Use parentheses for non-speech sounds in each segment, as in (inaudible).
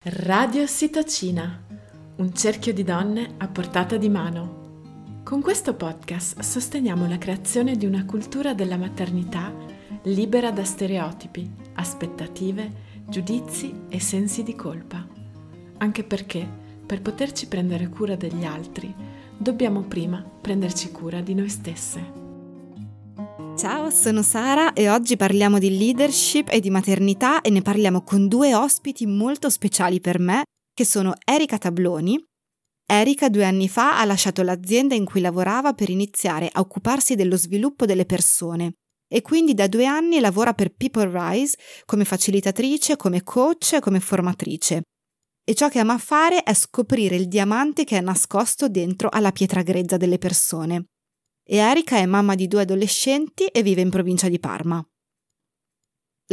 Radio Ossitocina, un cerchio di donne a portata di mano. Con questo podcast sosteniamo la creazione di una cultura della maternità libera da stereotipi, aspettative, giudizi e sensi di colpa. Anche perché, per poterci prendere cura degli altri, dobbiamo prima prenderci cura di noi stesse. Ciao, sono Sara e oggi parliamo di leadership e di maternità e ne parliamo con due ospiti molto speciali per me, che sono Erika Tabloni. Erika due anni fa ha lasciato l'azienda in cui lavorava per iniziare a occuparsi dello sviluppo delle persone e quindi da due anni lavora per People Rise come facilitatrice, come coach come formatrice. E ciò che ama fare è scoprire il diamante che è nascosto dentro alla pietra grezza delle persone e Erika è mamma di due adolescenti e vive in provincia di Parma.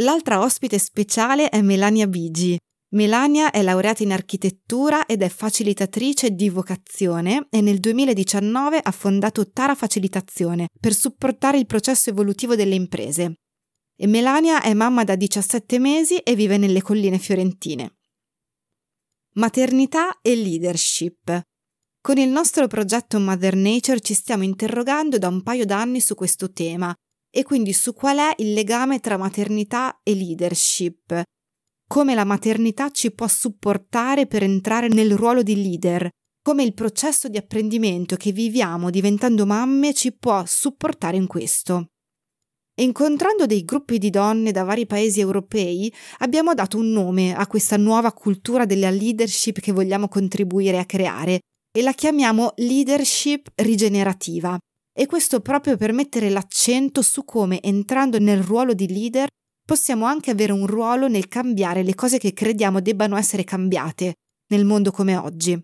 L'altra ospite speciale è Melania Bigi. Melania è laureata in architettura ed è facilitatrice di vocazione e nel 2019 ha fondato Tara Facilitazione per supportare il processo evolutivo delle imprese. E Melania è mamma da 17 mesi e vive nelle colline fiorentine. Maternità e leadership. Con il nostro progetto Mother Nature ci stiamo interrogando da un paio d'anni su questo tema e quindi su qual è il legame tra maternità e leadership, come la maternità ci può supportare per entrare nel ruolo di leader, come il processo di apprendimento che viviamo diventando mamme ci può supportare in questo. incontrando dei gruppi di donne da vari paesi europei, abbiamo dato un nome a questa nuova cultura della leadership che vogliamo contribuire a creare e la chiamiamo leadership rigenerativa. E questo proprio per mettere l'accento su come entrando nel ruolo di leader possiamo anche avere un ruolo nel cambiare le cose che crediamo debbano essere cambiate nel mondo come oggi.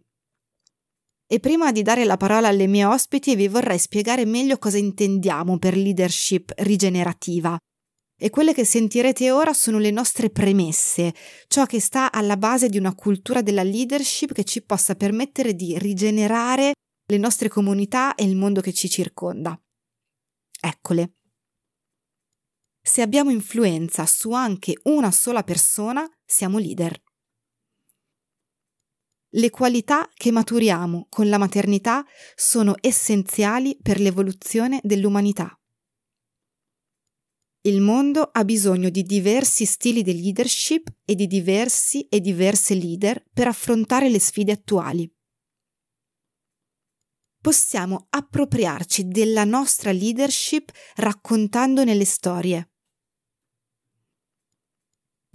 E prima di dare la parola alle mie ospiti vi vorrei spiegare meglio cosa intendiamo per leadership rigenerativa e quelle che sentirete ora sono le nostre premesse, ciò che sta alla base di una cultura della leadership che ci possa permettere di rigenerare le nostre comunità e il mondo che ci circonda. Eccole. Se abbiamo influenza su anche una sola persona, siamo leader. Le qualità che maturiamo con la maternità sono essenziali per l'evoluzione dell'umanità. Il mondo ha bisogno di diversi stili di leadership e di diversi e diverse leader per affrontare le sfide attuali. Possiamo appropriarci della nostra leadership raccontandone le storie.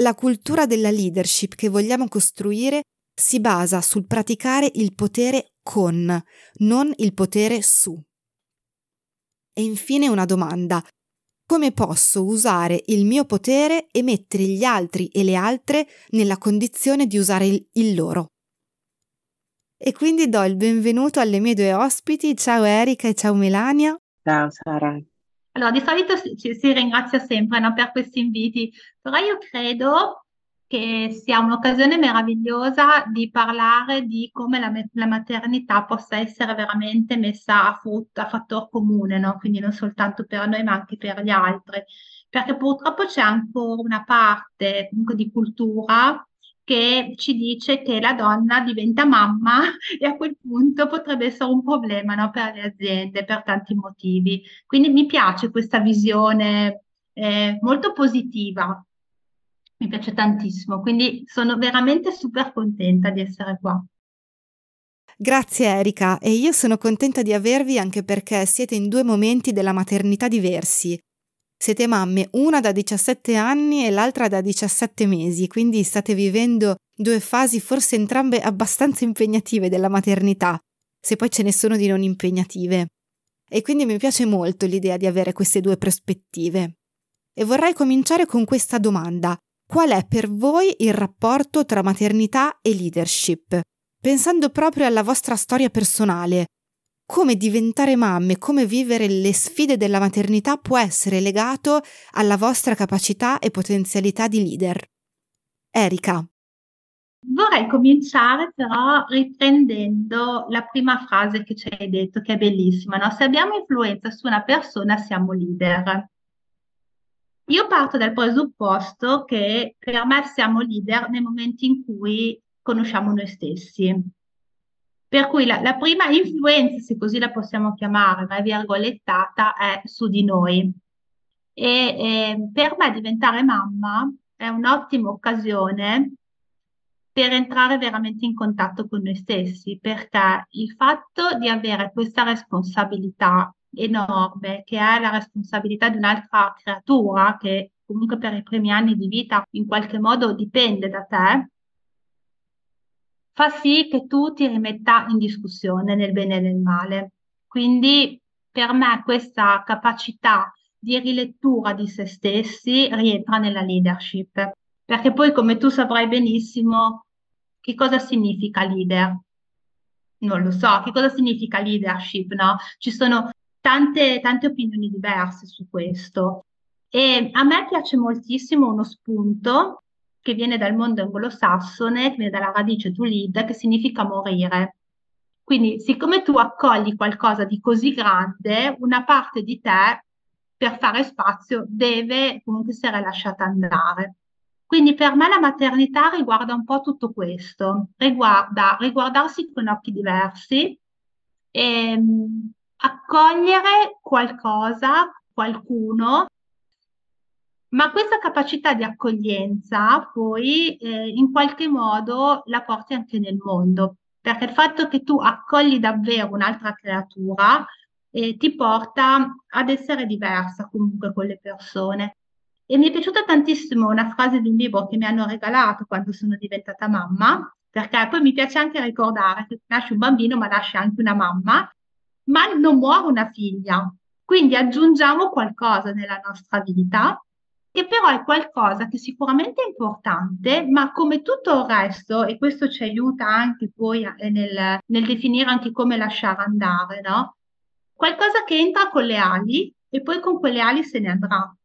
La cultura della leadership che vogliamo costruire si basa sul praticare il potere con, non il potere su. E infine una domanda come posso usare il mio potere e mettere gli altri e le altre nella condizione di usare il, il loro. E quindi do il benvenuto alle mie due ospiti, ciao Erika e ciao Melania. Ciao Sara. Allora, di solito si, si ringrazia sempre no, per questi inviti, però io credo che sia un'occasione meravigliosa di parlare di come la, la, maternità possa essere veramente messa a frutto, a fattor comune, no? Quindi non soltanto per noi ma anche per gli altri. Perché purtroppo c'è ancora una parte comunque di cultura che ci dice che la donna diventa mamma (laughs) e a quel punto potrebbe essere un problema no, per le aziende per tanti motivi. Quindi mi piace questa visione eh, molto positiva mi piace tantissimo, quindi sono veramente super contenta di essere qua. Grazie Erika e io sono contenta di avervi anche perché siete in due momenti della maternità diversi. Siete mamme, una da 17 anni e l'altra da 17 mesi, quindi state vivendo due fasi forse entrambe abbastanza impegnative della maternità, se poi ce ne sono di non impegnative. E quindi mi piace molto l'idea di avere queste due prospettive. E vorrei cominciare con questa domanda. Qual è per voi il rapporto tra maternità e leadership? Pensando proprio alla vostra storia personale, come diventare mamme, come vivere le sfide della maternità può essere legato alla vostra capacità e potenzialità di leader. Erika. Vorrei cominciare però riprendendo la prima frase che ci hai detto, che è bellissima, no? Se abbiamo influenza su una persona siamo leader. Io parto dal presupposto che per me siamo leader nei momenti in cui conosciamo noi stessi. Per cui la, la prima influenza, se così la possiamo chiamare, ma virgolettata, è su di noi. E, e per me diventare mamma è un'ottima occasione per entrare veramente in contatto con noi stessi, perché il fatto di avere questa responsabilità enorme, che è la responsabilità di un'altra creatura, che comunque per i primi anni di vita in qualche modo dipende da te, fa sì che tu ti rimetta in discussione nel bene e nel male. Quindi per me questa capacità di rilettura di se stessi rientra nella leadership, perché poi come tu saprai benissimo che cosa significa leader. Non lo so, che cosa significa leadership, no? Ci sono tante, tante opinioni diverse su questo. E a me piace moltissimo uno spunto che viene dal mondo anglosassone, che viene dalla radice to lead, che significa morire. Quindi, siccome tu accogli qualcosa di così grande, una parte di te, per fare spazio, deve comunque essere lasciata andare. Quindi per me la maternità riguarda un po' tutto questo, riguarda riguardarsi con occhi diversi e um, accogliere qualcosa, qualcuno ma questa capacità di accoglienza poi eh, in qualche modo la porti anche nel mondo, perché il fatto che tu accogli davvero un'altra creatura eh, ti porta ad essere diversa comunque con le persone. E mi è piaciuta tantissimo una frase di un libro che mi hanno regalato quando sono diventata mamma, perché poi mi piace anche ricordare che nasce un bambino ma nasce anche una mamma, ma non muore una figlia. Quindi aggiungiamo qualcosa nella nostra vita che però è qualcosa che sicuramente è importante, ma come tutto il resto, e questo ci aiuta anche poi nel, nel definire anche come lasciare andare, no? Qualcosa che entra con le ali e poi con quelle ali se ne andrà.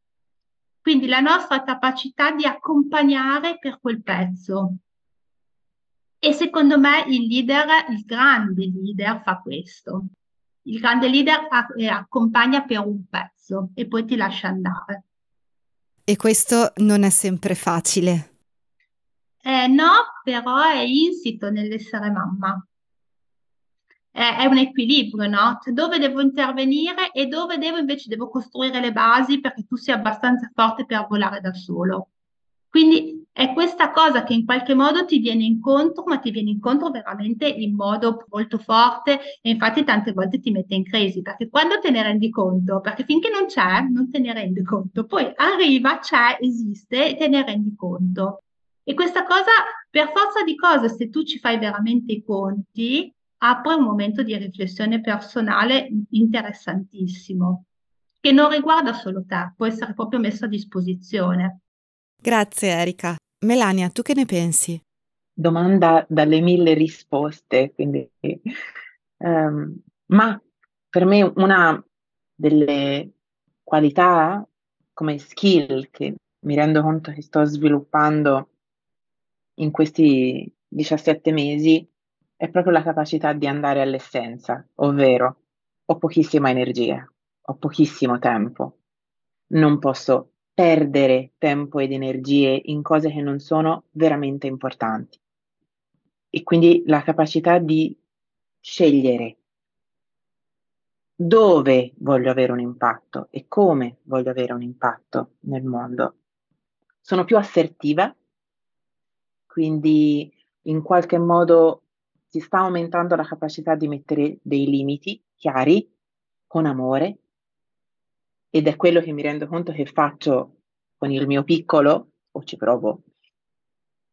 Quindi la nostra capacità di accompagnare per quel pezzo. E secondo me il leader, il grande leader fa questo. Il grande leader eh, accompagna per un pezzo e poi ti lascia andare. E questo non è sempre facile. Eh, no, però è insito nell'essere mamma. È, è un equilibrio, no? Cioè dove devo intervenire e dove devo invece devo costruire le basi perché tu sia abbastanza forte per volare da solo. Quindi è questa cosa che in qualche modo ti viene incontro, ma ti viene incontro veramente in modo molto forte e infatti tante volte ti mette in crisi, perché quando te ne rendi conto, perché finché non c'è, non te ne rendi conto, poi arriva, c'è, esiste e te ne rendi conto. E questa cosa, per forza di cose, se tu ci fai veramente i conti, apre un momento di riflessione personale interessantissimo, che non riguarda solo te, può essere proprio messo a disposizione. Grazie Erika. Melania, tu che ne pensi? Domanda dalle mille risposte, quindi, um, ma per me una delle qualità come skill che mi rendo conto che sto sviluppando in questi 17 mesi è proprio la capacità di andare all'essenza, ovvero ho pochissima energia, ho pochissimo tempo, non posso perdere tempo ed energie in cose che non sono veramente importanti. E quindi la capacità di scegliere dove voglio avere un impatto e come voglio avere un impatto nel mondo. Sono più assertiva, quindi in qualche modo si sta aumentando la capacità di mettere dei limiti chiari, con amore, ed è quello che mi rendo conto che faccio con il mio piccolo o ci provo.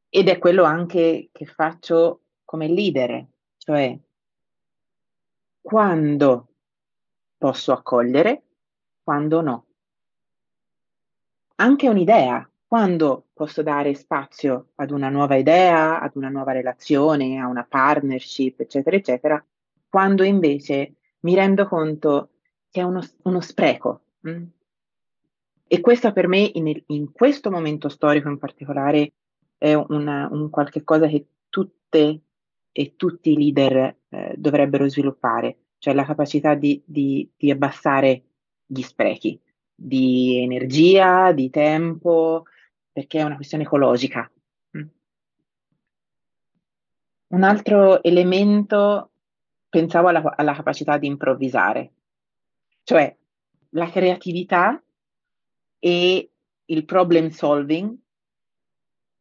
Ed è quello anche che faccio come leader, cioè quando posso accogliere, quando no. Anche un'idea, quando posso dare spazio ad una nuova idea, ad una nuova relazione, a una partnership, eccetera, eccetera, quando invece mi rendo conto che è uno, uno spreco, Mm. E questo per me, in, in, questo momento storico in particolare, è una, un qualche cosa che tutte e tutti i leader eh, dovrebbero sviluppare, cioè la capacità di, di, di abbassare gli sprechi di energia, di tempo, perché è una questione ecologica. Mm. Un altro elemento, pensavo alla, alla capacità di improvvisare, cioè la creatività e il problem solving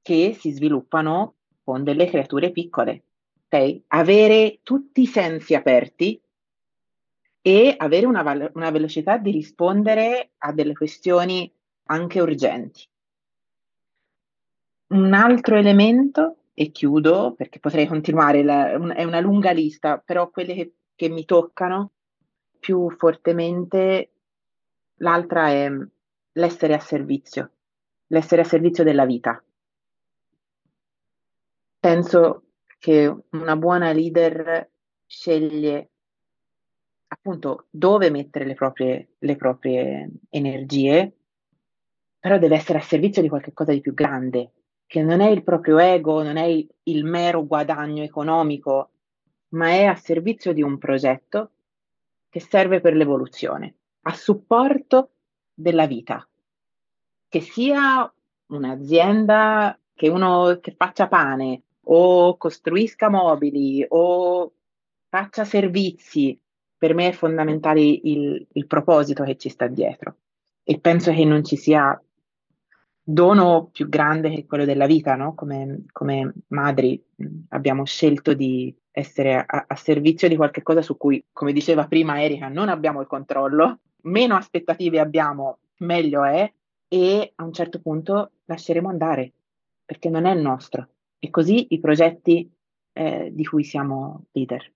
che si sviluppano con delle creature piccole. Okay? Avere tutti i sensi aperti e avere una, una velocità di rispondere a delle questioni anche urgenti. Un altro elemento, e chiudo perché potrei continuare, la, un, è una lunga lista, però quelle che, che mi toccano più fortemente, l'altra è l'essere a servizio, l'essere a servizio della vita. Penso che una buona leader sceglie appunto dove mettere le proprie, le proprie energie, però deve essere a servizio di qualcosa di più grande, che non è il proprio ego, non è il, il mero guadagno economico, ma è a servizio di un progetto che serve per l'evoluzione, a supporto della vita, che sia un'azienda che uno che faccia pane o costruisca mobili o faccia servizi, per me è fondamentale il, il proposito che ci sta dietro. E penso che non ci sia dono più grande che quello della vita, no? Come, come madri abbiamo scelto di essere a, a, servizio di qualche cosa su cui, come diceva prima Erika, non abbiamo il controllo, meno aspettative abbiamo, meglio è, e a un certo punto lasceremo andare, perché non è il nostro. E così i progetti eh, di cui siamo leader.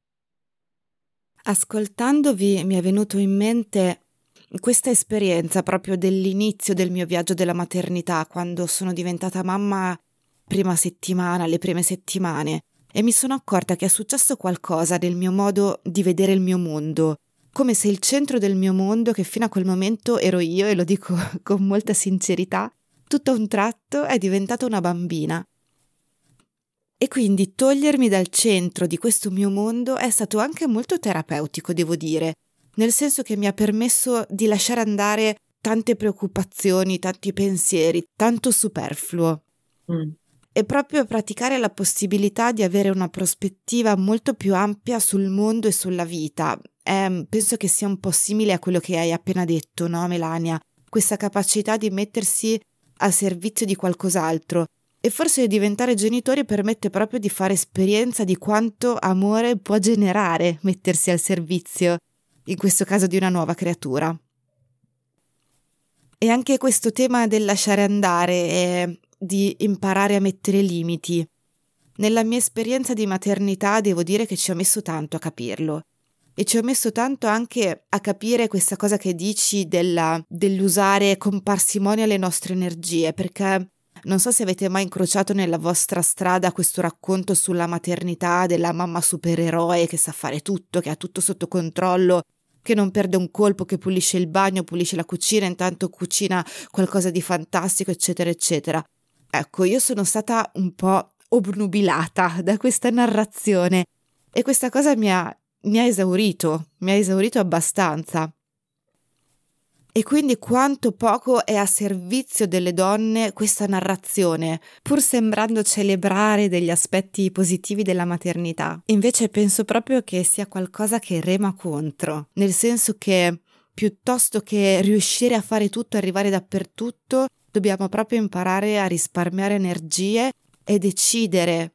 Ascoltandovi mi è venuto in mente questa esperienza proprio dell'inizio del mio viaggio della maternità, quando sono diventata mamma prima settimana, le prime settimane, e mi sono accorta che è successo qualcosa nel mio modo di vedere il mio mondo, come se il centro del mio mondo, che fino a quel momento ero io, e lo dico (laughs) con molta sincerità, tutto a un tratto è diventata una bambina. E quindi togliermi dal centro di questo mio mondo è stato anche molto terapeutico, devo dire, nel senso che mi ha permesso di lasciare andare tante preoccupazioni, tanti pensieri, tanto superfluo. Mm. E proprio praticare la possibilità di avere una prospettiva molto più ampia sul mondo e sulla vita. Eh, penso che sia un po' simile a quello che hai appena detto, no, Melania? Questa capacità di mettersi a servizio di qualcos'altro. E forse diventare genitori permette proprio di fare esperienza di quanto amore può generare mettersi al servizio in questo caso di una nuova creatura. E anche questo tema del lasciare andare e di imparare a mettere limiti. Nella mia esperienza di maternità devo dire che ci ho messo tanto a capirlo. E ci ho messo tanto anche a capire questa cosa che dici della, dell'usare con parsimonia le nostre energie, perché non so se avete mai incrociato nella vostra strada questo racconto sulla maternità della mamma supereroe che sa fare tutto, che ha tutto sotto controllo che non perde un colpo, che pulisce il bagno, pulisce la cucina, intanto cucina qualcosa di fantastico, eccetera, eccetera. Ecco, io sono stata un po' obnubilata da questa narrazione e questa cosa mi ha, mi ha esaurito, mi ha esaurito abbastanza. E quindi quanto poco è a servizio delle donne questa narrazione, pur sembrando celebrare degli aspetti positivi della maternità. Invece penso proprio che sia qualcosa che rema contro, nel senso che piuttosto che riuscire a fare tutto, arrivare dappertutto, dobbiamo proprio imparare a risparmiare energie e decidere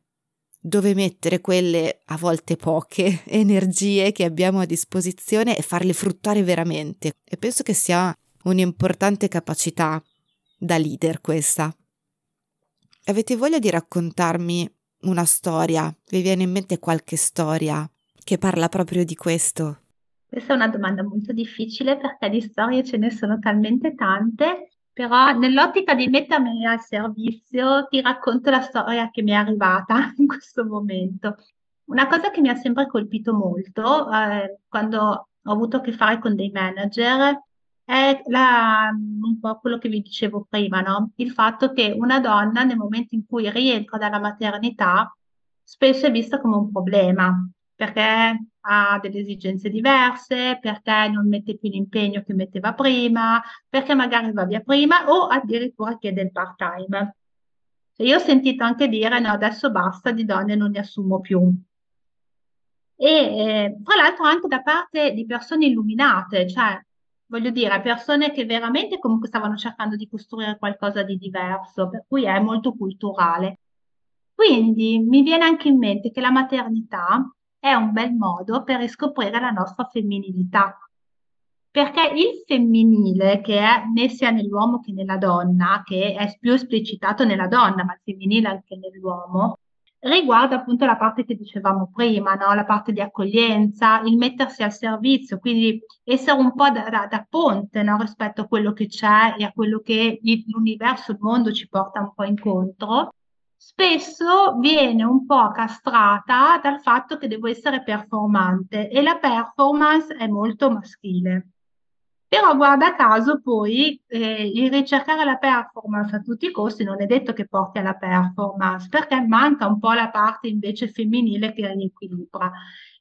dove mettere quelle a volte poche (laughs) energie che abbiamo a disposizione e farle fruttare veramente. E penso che sia un'importante capacità da leader questa. Avete voglia di raccontarmi una storia? Vi viene in mente qualche storia che parla proprio di questo? Questa è una domanda molto difficile perché di storie ce ne sono talmente tante però nell'ottica di mettermi al servizio ti racconto la storia che mi è arrivata (laughs) in questo momento. Una cosa che mi ha sempre colpito molto eh, quando ho avuto a che fare con dei manager è la, un po' quello che vi dicevo prima, no? Il fatto che una donna nel momento in cui rientra dalla maternità spesso è vista come un problema, perché ha delle esigenze diverse, perché non mette più l'impegno che metteva prima, perché magari va via prima o addirittura chiede il part-time. io ho sentito anche dire no, adesso basta, di donne non ne assumo più. E eh, tra l'altro anche da parte di persone illuminate, cioè voglio dire, persone che veramente comunque stavano cercando di costruire qualcosa di diverso, per cui è molto culturale. Quindi mi viene anche in mente che la maternità è un bel modo per riscoprire la nostra femminilità. Perché il femminile, che è né sia nell'uomo che nella donna, che è più esplicitato nella donna, ma il femminile anche nell'uomo, riguarda appunto la parte che dicevamo prima, no? la parte di accoglienza, il mettersi al servizio, quindi essere un po' da, da, da ponte no? rispetto a quello che c'è e a quello che l'universo, il mondo ci porta un po' incontro. Spesso viene un po' castrata dal fatto che devo essere performante e la performance è molto maschile. Però guarda caso poi eh, il ricercare la performance a tutti i costi non è detto che porti alla performance, perché manca un po' la parte invece femminile che riequilibra.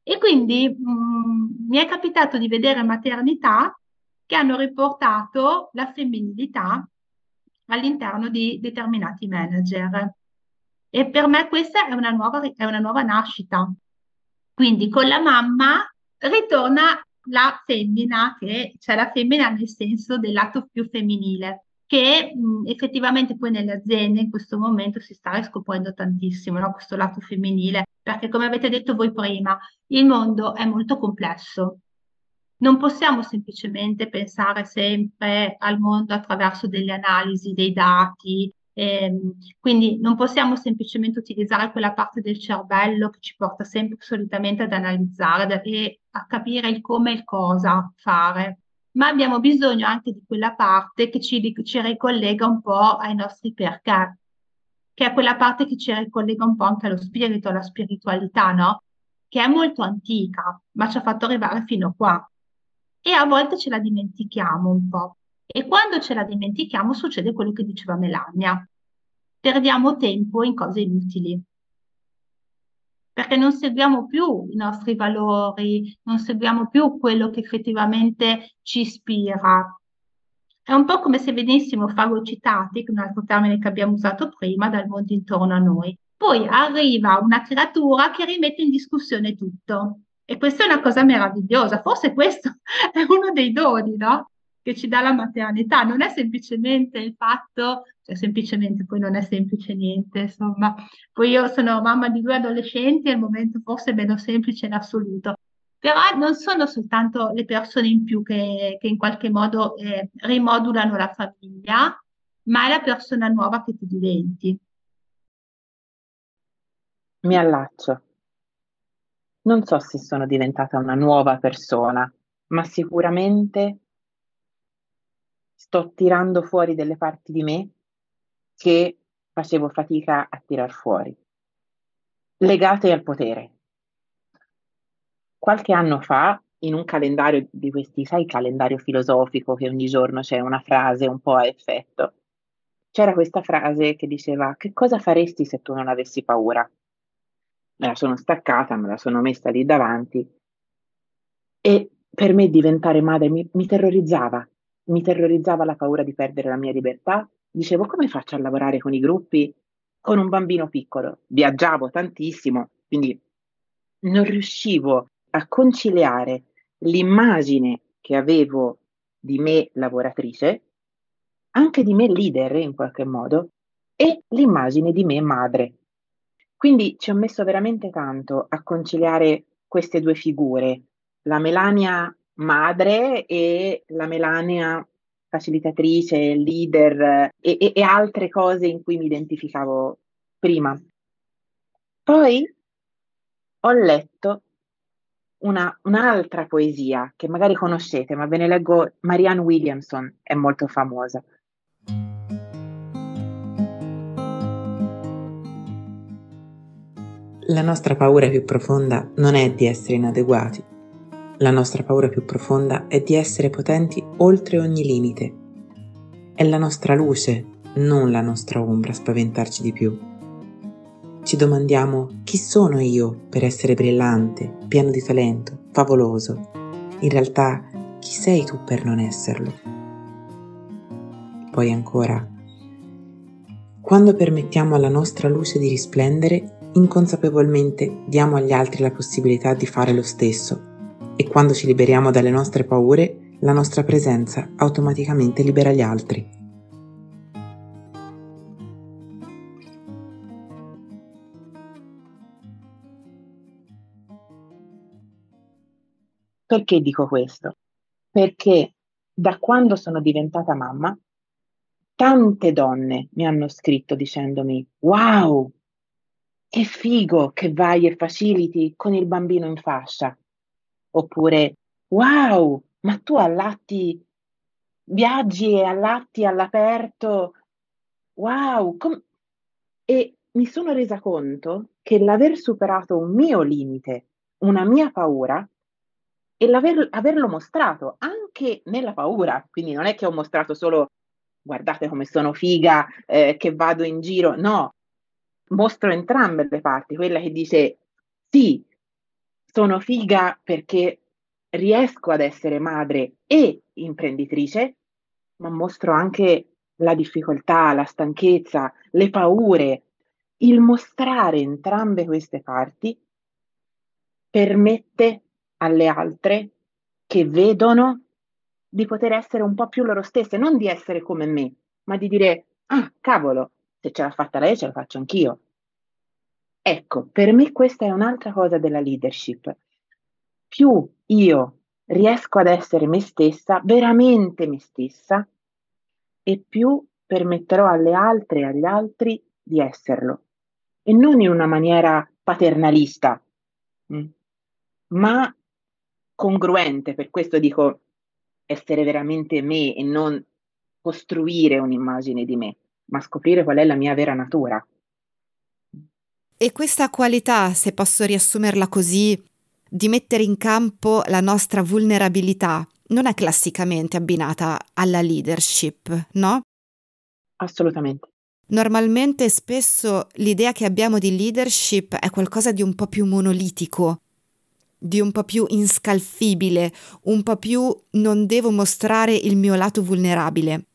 E quindi mh, mm, mi è capitato di vedere maternità che hanno riportato la femminilità all'interno di determinati manager. E per me questa è una nuova, è una nuova nascita. Quindi con la mamma ritorna la femmina, che c'è cioè la femmina nel senso del lato più femminile, che mh, effettivamente poi nelle aziende in questo momento si sta riscoprendo tantissimo, no? questo lato femminile, perché come avete detto voi prima, il mondo è molto complesso. Non possiamo semplicemente pensare sempre al mondo attraverso delle analisi dei dati, Ehm, quindi non possiamo semplicemente utilizzare quella parte del cervello che ci porta sempre solitamente ad analizzare e a capire il come e il cosa fare, ma abbiamo bisogno anche di quella parte che ci, ci ricollega un po' ai nostri perché, che è quella parte che ci ricollega un po' anche allo spirito, alla spiritualità, no? Che è molto antica, ma ci ha fatto arrivare fino a qua. E a volte ce la dimentichiamo un po'. E quando ce la dimentichiamo succede quello che diceva Melania. Perdiamo tempo in cose inutili. Perché non seguiamo più i nostri valori, non seguiamo più quello che effettivamente ci ispira. È un po' come se venissimo fagocitati, un altro termine che abbiamo usato prima, dal mondo intorno a noi. Poi arriva una creatura che rimette in discussione tutto. E questa è una cosa meravigliosa. Forse questo (laughs) è uno dei doni, no? Che ci dà la maternità, non è semplicemente il fatto, cioè semplicemente poi non è semplice niente, insomma, poi io sono mamma di due adolescenti e al momento forse meno semplice in assoluto, però non sono soltanto le persone in più che, che in qualche modo eh, rimodulano la famiglia, ma è la persona nuova che tu diventi. Mi allaccio. Non so se sono diventata una nuova persona, ma sicuramente sto tirando fuori delle parti di me che facevo fatica a tirar fuori, legate al potere. Qualche anno fa, in un calendario di questi, sai, calendario filosofico che ogni giorno c'è una frase un po' a effetto, c'era questa frase che diceva che cosa faresti se tu non avessi paura? Me la sono staccata, me la sono messa lì davanti e per me diventare madre mi, mi terrorizzava, mi terrorizzava la paura di perdere la mia libertà. Dicevo, come faccio a lavorare con i gruppi con un bambino piccolo? Viaggiavo tantissimo, quindi non riuscivo a conciliare l'immagine che avevo di me lavoratrice, anche di me leader in qualche modo, e l'immagine di me madre. Quindi ci ho messo veramente tanto a conciliare queste due figure, la Melania madre e la Melania facilitatrice, leader e, e, e altre cose in cui mi identificavo prima. Poi ho letto una, un'altra poesia che magari conoscete, ma ve ne leggo, Marianne Williamson è molto famosa. La nostra paura più profonda non è di essere inadeguati, la nostra paura più profonda è di essere potenti oltre ogni limite. È la nostra luce, non la nostra ombra, a spaventarci di più. Ci domandiamo chi sono io per essere brillante, pieno di talento, favoloso. In realtà, chi sei tu per non esserlo? Poi ancora, Quando permettiamo alla nostra luce di risplendere, inconsapevolmente diamo agli altri la possibilità di fare lo stesso e quando ci liberiamo dalle nostre paure, la nostra presenza automaticamente libera gli altri. Perché dico questo? Perché da quando sono diventata mamma, tante donne mi hanno scritto dicendomi: Wow, che figo che vai e faciliti con il bambino in fascia. Oppure, wow, ma tu allatti, viaggi e allatti all'aperto. Wow, com-" e mi sono resa conto che l'aver superato un mio limite, una mia paura, e l'aver, averlo mostrato anche nella paura, quindi non è che ho mostrato solo guardate come sono figa, eh, che vado in giro, no, mostro entrambe le parti, quella che dice sì, sono figa perché riesco ad essere madre e imprenditrice, ma mostro anche la difficoltà, la stanchezza, le paure. Il mostrare entrambe queste parti permette alle altre che vedono di poter essere un po' più loro stesse, non di essere come me, ma di dire, ah, cavolo, se ce l'ha fatta lei, ce la faccio anch'io. Ecco, per me questa è un'altra cosa della leadership. Più io riesco ad essere me stessa, veramente me stessa, e più permetterò alle altre e agli altri di esserlo. E non in una maniera paternalista, mm, ma congruente, per questo dico essere veramente me e non costruire un'immagine di me, ma scoprire qual è la mia vera natura. E questa qualità, se posso riassumerla così, di mettere in campo la nostra vulnerabilità, non è classicamente abbinata alla leadership, no? Assolutamente. Normalmente spesso l'idea che abbiamo di leadership è qualcosa di un po' più monolitico, di un po' più inscalfibile, un po' più non devo mostrare il mio lato vulnerabile.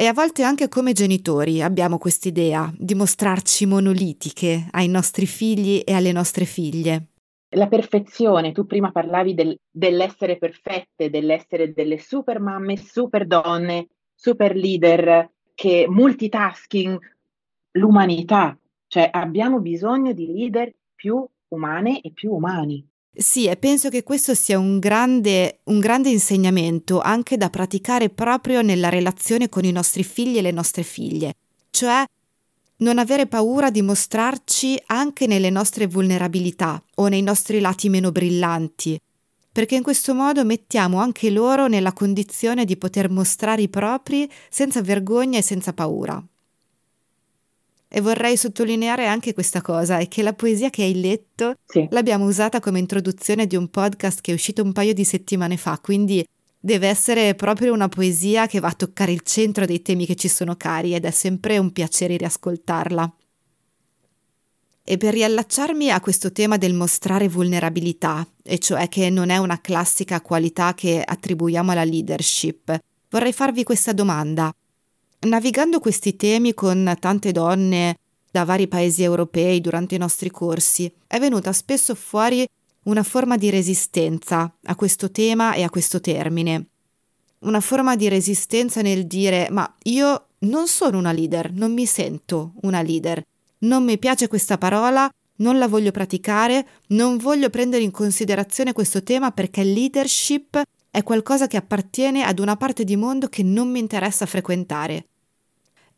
E a volte anche come genitori abbiamo quest'idea di mostrarci monolitiche ai nostri figli e alle nostre figlie. La perfezione, tu prima parlavi del, dell'essere perfette, dell'essere delle super mamme, super donne, super leader, che multitasking, l'umanità, cioè abbiamo bisogno di leader più umane e più umani. Sì, e penso che questo sia un grande, un grande insegnamento anche da praticare proprio nella relazione con i nostri figli e le nostre figlie, cioè non avere paura di mostrarci anche nelle nostre vulnerabilità o nei nostri lati meno brillanti, perché in questo modo mettiamo anche loro nella condizione di poter mostrare i propri senza vergogna e senza paura. E vorrei sottolineare anche questa cosa, è che la poesia che hai letto sì. l'abbiamo usata come introduzione di un podcast che è uscito un paio di settimane fa, quindi deve essere proprio una poesia che va a toccare il centro dei temi che ci sono cari ed è sempre un piacere riascoltarla. E per riallacciarmi a questo tema del mostrare vulnerabilità, e cioè che non è una classica qualità che attribuiamo alla leadership, vorrei farvi questa domanda. Navigando questi temi con tante donne da vari paesi europei durante i nostri corsi, è venuta spesso fuori una forma di resistenza a questo tema e a questo termine. Una forma di resistenza nel dire ma io non sono una leader, non mi sento una leader, non mi piace questa parola, non la voglio praticare, non voglio prendere in considerazione questo tema perché leadership è qualcosa che appartiene ad una parte di mondo che non mi interessa frequentare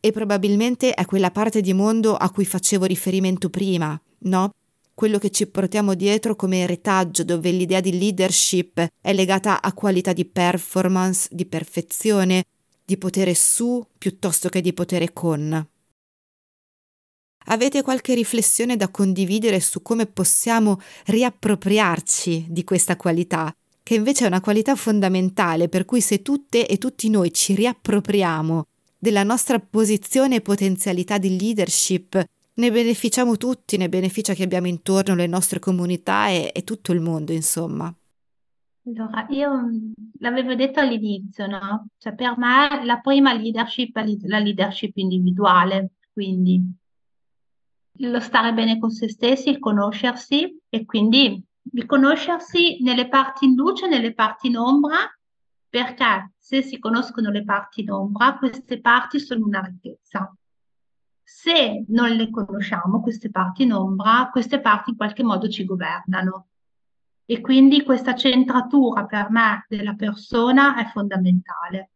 e probabilmente è quella parte di mondo a cui facevo riferimento prima, no? Quello che ci portiamo dietro come retaggio, dove l'idea di leadership è legata a qualità di performance, di perfezione, di potere su piuttosto che di potere con. Avete qualche riflessione da condividere su come possiamo riappropriarci di questa qualità, che invece è una qualità fondamentale, per cui se tutte e tutti noi ci riappropriamo della nostra posizione e potenzialità di leadership. Ne beneficiamo tutti, ne beneficia chi abbiamo intorno, le nostre comunità e, e tutto il mondo, insomma. Allora, io mm, l'avevo detto all'inizio, no? Cioè per me la prima leadership è la leadership individuale, quindi lo stare bene con se stessi, il conoscersi e quindi il conoscersi nelle parti in luce nelle parti in ombra, perché se si conoscono le parti in ombra, queste parti sono una ricchezza. Se non le conosciamo, queste parti in ombra, queste parti in qualche modo ci governano. E quindi questa centratura per me della persona è fondamentale.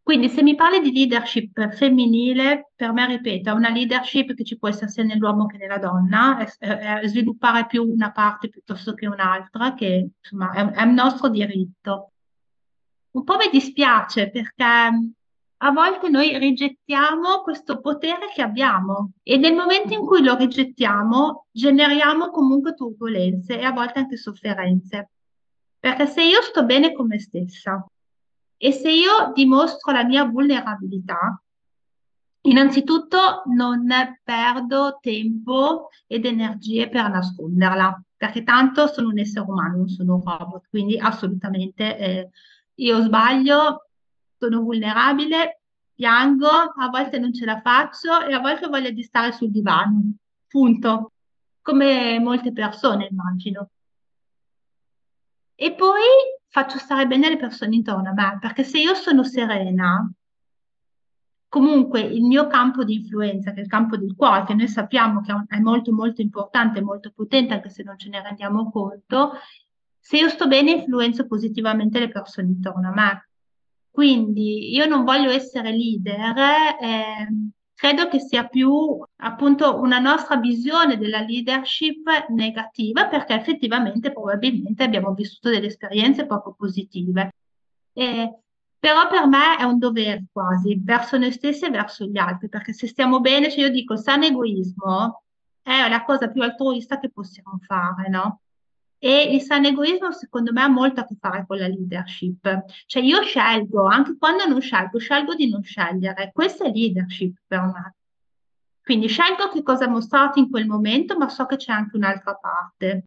Quindi se mi parli di leadership femminile, per me, ripeto, è una leadership che ci può essere sia nell'uomo che nella donna, è, è sviluppare più una parte piuttosto che un'altra, che insomma è, è un nostro diritto. Un po' mi dispiace perché a volte noi rigettiamo questo potere che abbiamo e nel momento in cui lo rigettiamo generiamo comunque turbulenze e a volte anche sofferenze. Perché se io sto bene con me stessa, e se io dimostro la mia vulnerabilità, innanzitutto non perdo tempo ed energie per nasconderla, perché tanto sono un essere umano, non sono un robot, quindi assolutamente eh, io sbaglio, sono vulnerabile, piango, a volte non ce la faccio e a volte voglio di stare sul divano, punto, come molte persone immagino. E poi faccio stare bene le persone intorno a me, perché se io sono serena, comunque il mio campo di influenza, che è il campo del cuore, che noi sappiamo che è molto molto importante, molto potente, anche se non ce ne rendiamo conto, se io sto bene influenzo positivamente le persone intorno a me. Quindi io non voglio essere leader, eh, credo che sia più appunto una nostra visione della leadership negativa perché effettivamente probabilmente abbiamo vissuto delle esperienze poco positive. E, però per me è un dovere quasi verso noi stessi e verso gli altri, perché se stiamo bene, cioè io dico, sano egoismo è la cosa più altruista che possiamo fare, no? E il sano egoismo, secondo me, ha molto a che fare con la leadership. Cioè io scelgo, anche quando non scelgo, scelgo di non scegliere. Questa è leadership per me. Quindi scelgo che cosa mostrarti in quel momento, ma so che c'è anche un'altra parte.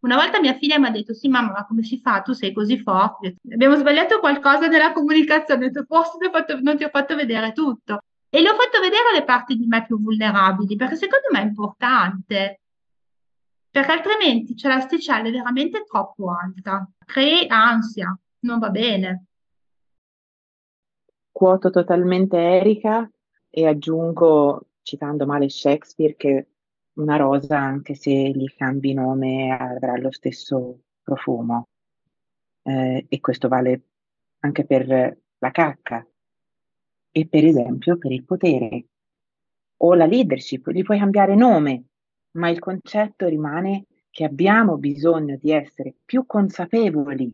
Una volta mia figlia mi ha detto: Sì, mamma, ma come si fa? Tu sei così forte. Abbiamo sbagliato qualcosa nella comunicazione. Ho Forse non ti ho fatto vedere tutto. E le ho fatto vedere le parti di me più vulnerabili, perché secondo me è importante perché altrimenti c'è l'asticella veramente troppo alta, crei ansia, non va bene. Quoto totalmente Erika e aggiungo, citando male Shakespeare, che una rosa, anche se gli cambi nome, avrà lo stesso profumo. Eh, e questo vale anche per la cacca e per esempio per il potere o la leadership, gli puoi cambiare nome, ma il concetto rimane che abbiamo bisogno di essere più consapevoli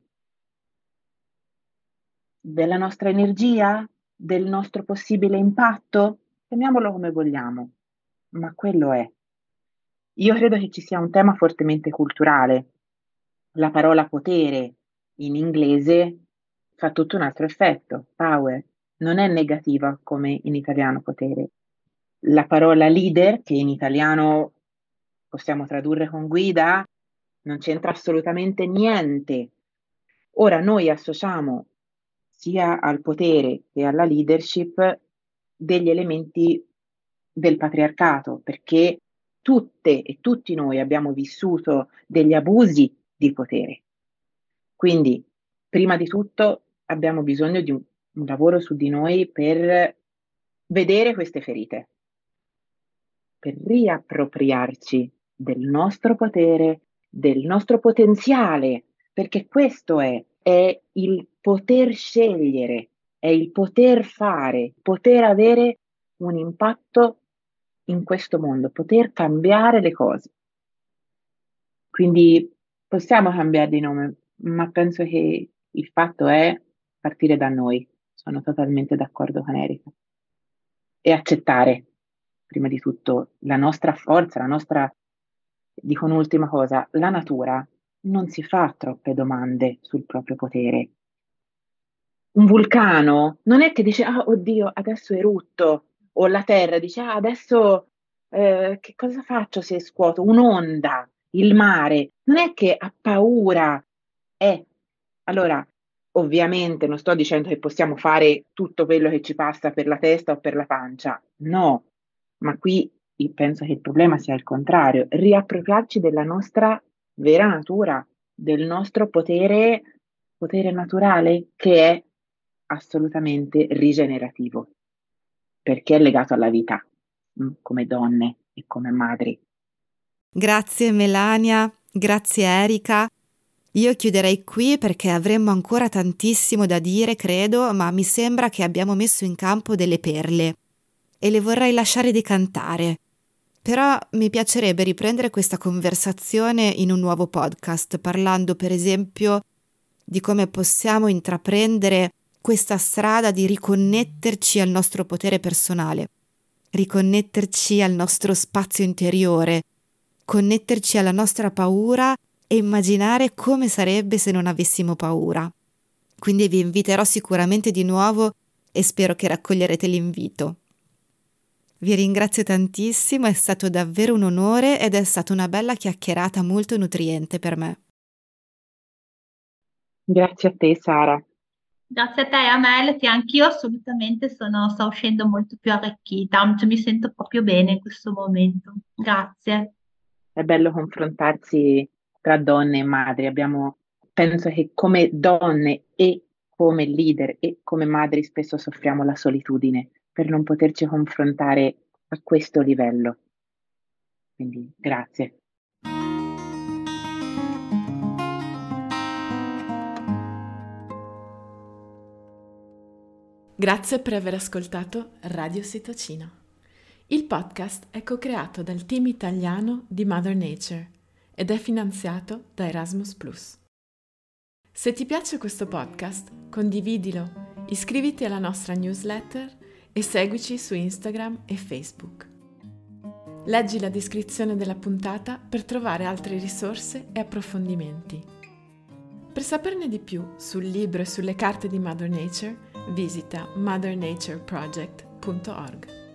della nostra energia, del nostro possibile impatto, chiamiamolo come vogliamo, ma quello è. Io credo che ci sia un tema fortemente culturale. La parola potere in inglese fa tutto un altro effetto, power, non è negativa come in italiano potere. La parola leader, che in italiano possiamo tradurre con guida, non c'entra assolutamente niente. Ora noi associamo sia al potere che alla leadership degli elementi del patriarcato, perché tutte e tutti noi abbiamo vissuto degli abusi di potere. Quindi, prima di tutto, abbiamo bisogno di un, un lavoro su di noi per vedere queste ferite, per riappropriarci del nostro potere, del nostro potenziale, perché questo è, è il poter scegliere, è il poter fare, poter avere un impatto in questo mondo, poter cambiare le cose. Quindi possiamo cambiare di nome, ma penso che il fatto è partire da noi. Sono totalmente d'accordo con Erika. E accettare, prima di tutto, la nostra forza, la nostra dico un'ultima cosa, la natura non si fa troppe domande sul proprio potere. Un vulcano non è che dice, ah, oddio, adesso erutto, o la terra dice, ah, adesso eh, che cosa faccio se scuoto? Un'onda, il mare, non è che ha paura. Eh, allora, ovviamente non sto dicendo che possiamo fare tutto quello che ci passa per la testa o per la pancia, no, ma qui penso che il problema sia il contrario, riappropriarci della nostra vera natura, del nostro potere, potere naturale che è assolutamente rigenerativo, perché è legato alla vita, mm, come donne e come madri. Grazie Melania, grazie Erika. Io chiuderei qui perché avremmo ancora tantissimo da dire, credo, ma mi sembra che abbiamo messo in campo delle perle e le vorrei lasciare decantare. Però mi piacerebbe riprendere questa conversazione in un nuovo podcast, parlando per esempio di come possiamo intraprendere questa strada di riconnetterci al nostro potere personale, riconnetterci al nostro spazio interiore, connetterci alla nostra paura e immaginare come sarebbe se non avessimo paura. Quindi vi inviterò sicuramente di nuovo e spero che raccoglierete l'invito. Vi ringrazio tantissimo, è stato davvero un onore ed è stata una bella chiacchierata molto nutriente per me. Grazie a te Sara. Grazie a te Amel, che anch'io assolutamente sono, sto uscendo molto più arricchita, cioè, mi sento proprio bene in questo momento. Grazie. È bello confrontarsi tra donne e madri. Abbiamo, penso che come donne e come leader e come madri spesso soffriamo la solitudine per non poterci confrontare a questo livello. Quindi grazie. Grazie per aver ascoltato Radio Sitocina. Il podcast è co-creato dal team italiano di Mother Nature ed è finanziato da Erasmus ⁇ Se ti piace questo podcast, condividilo, iscriviti alla nostra newsletter e seguici su Instagram e Facebook. Leggi la descrizione della puntata per trovare altre risorse e approfondimenti. Per saperne di più sul libro e sulle carte di Mother Nature, visita mothernatureproject.org.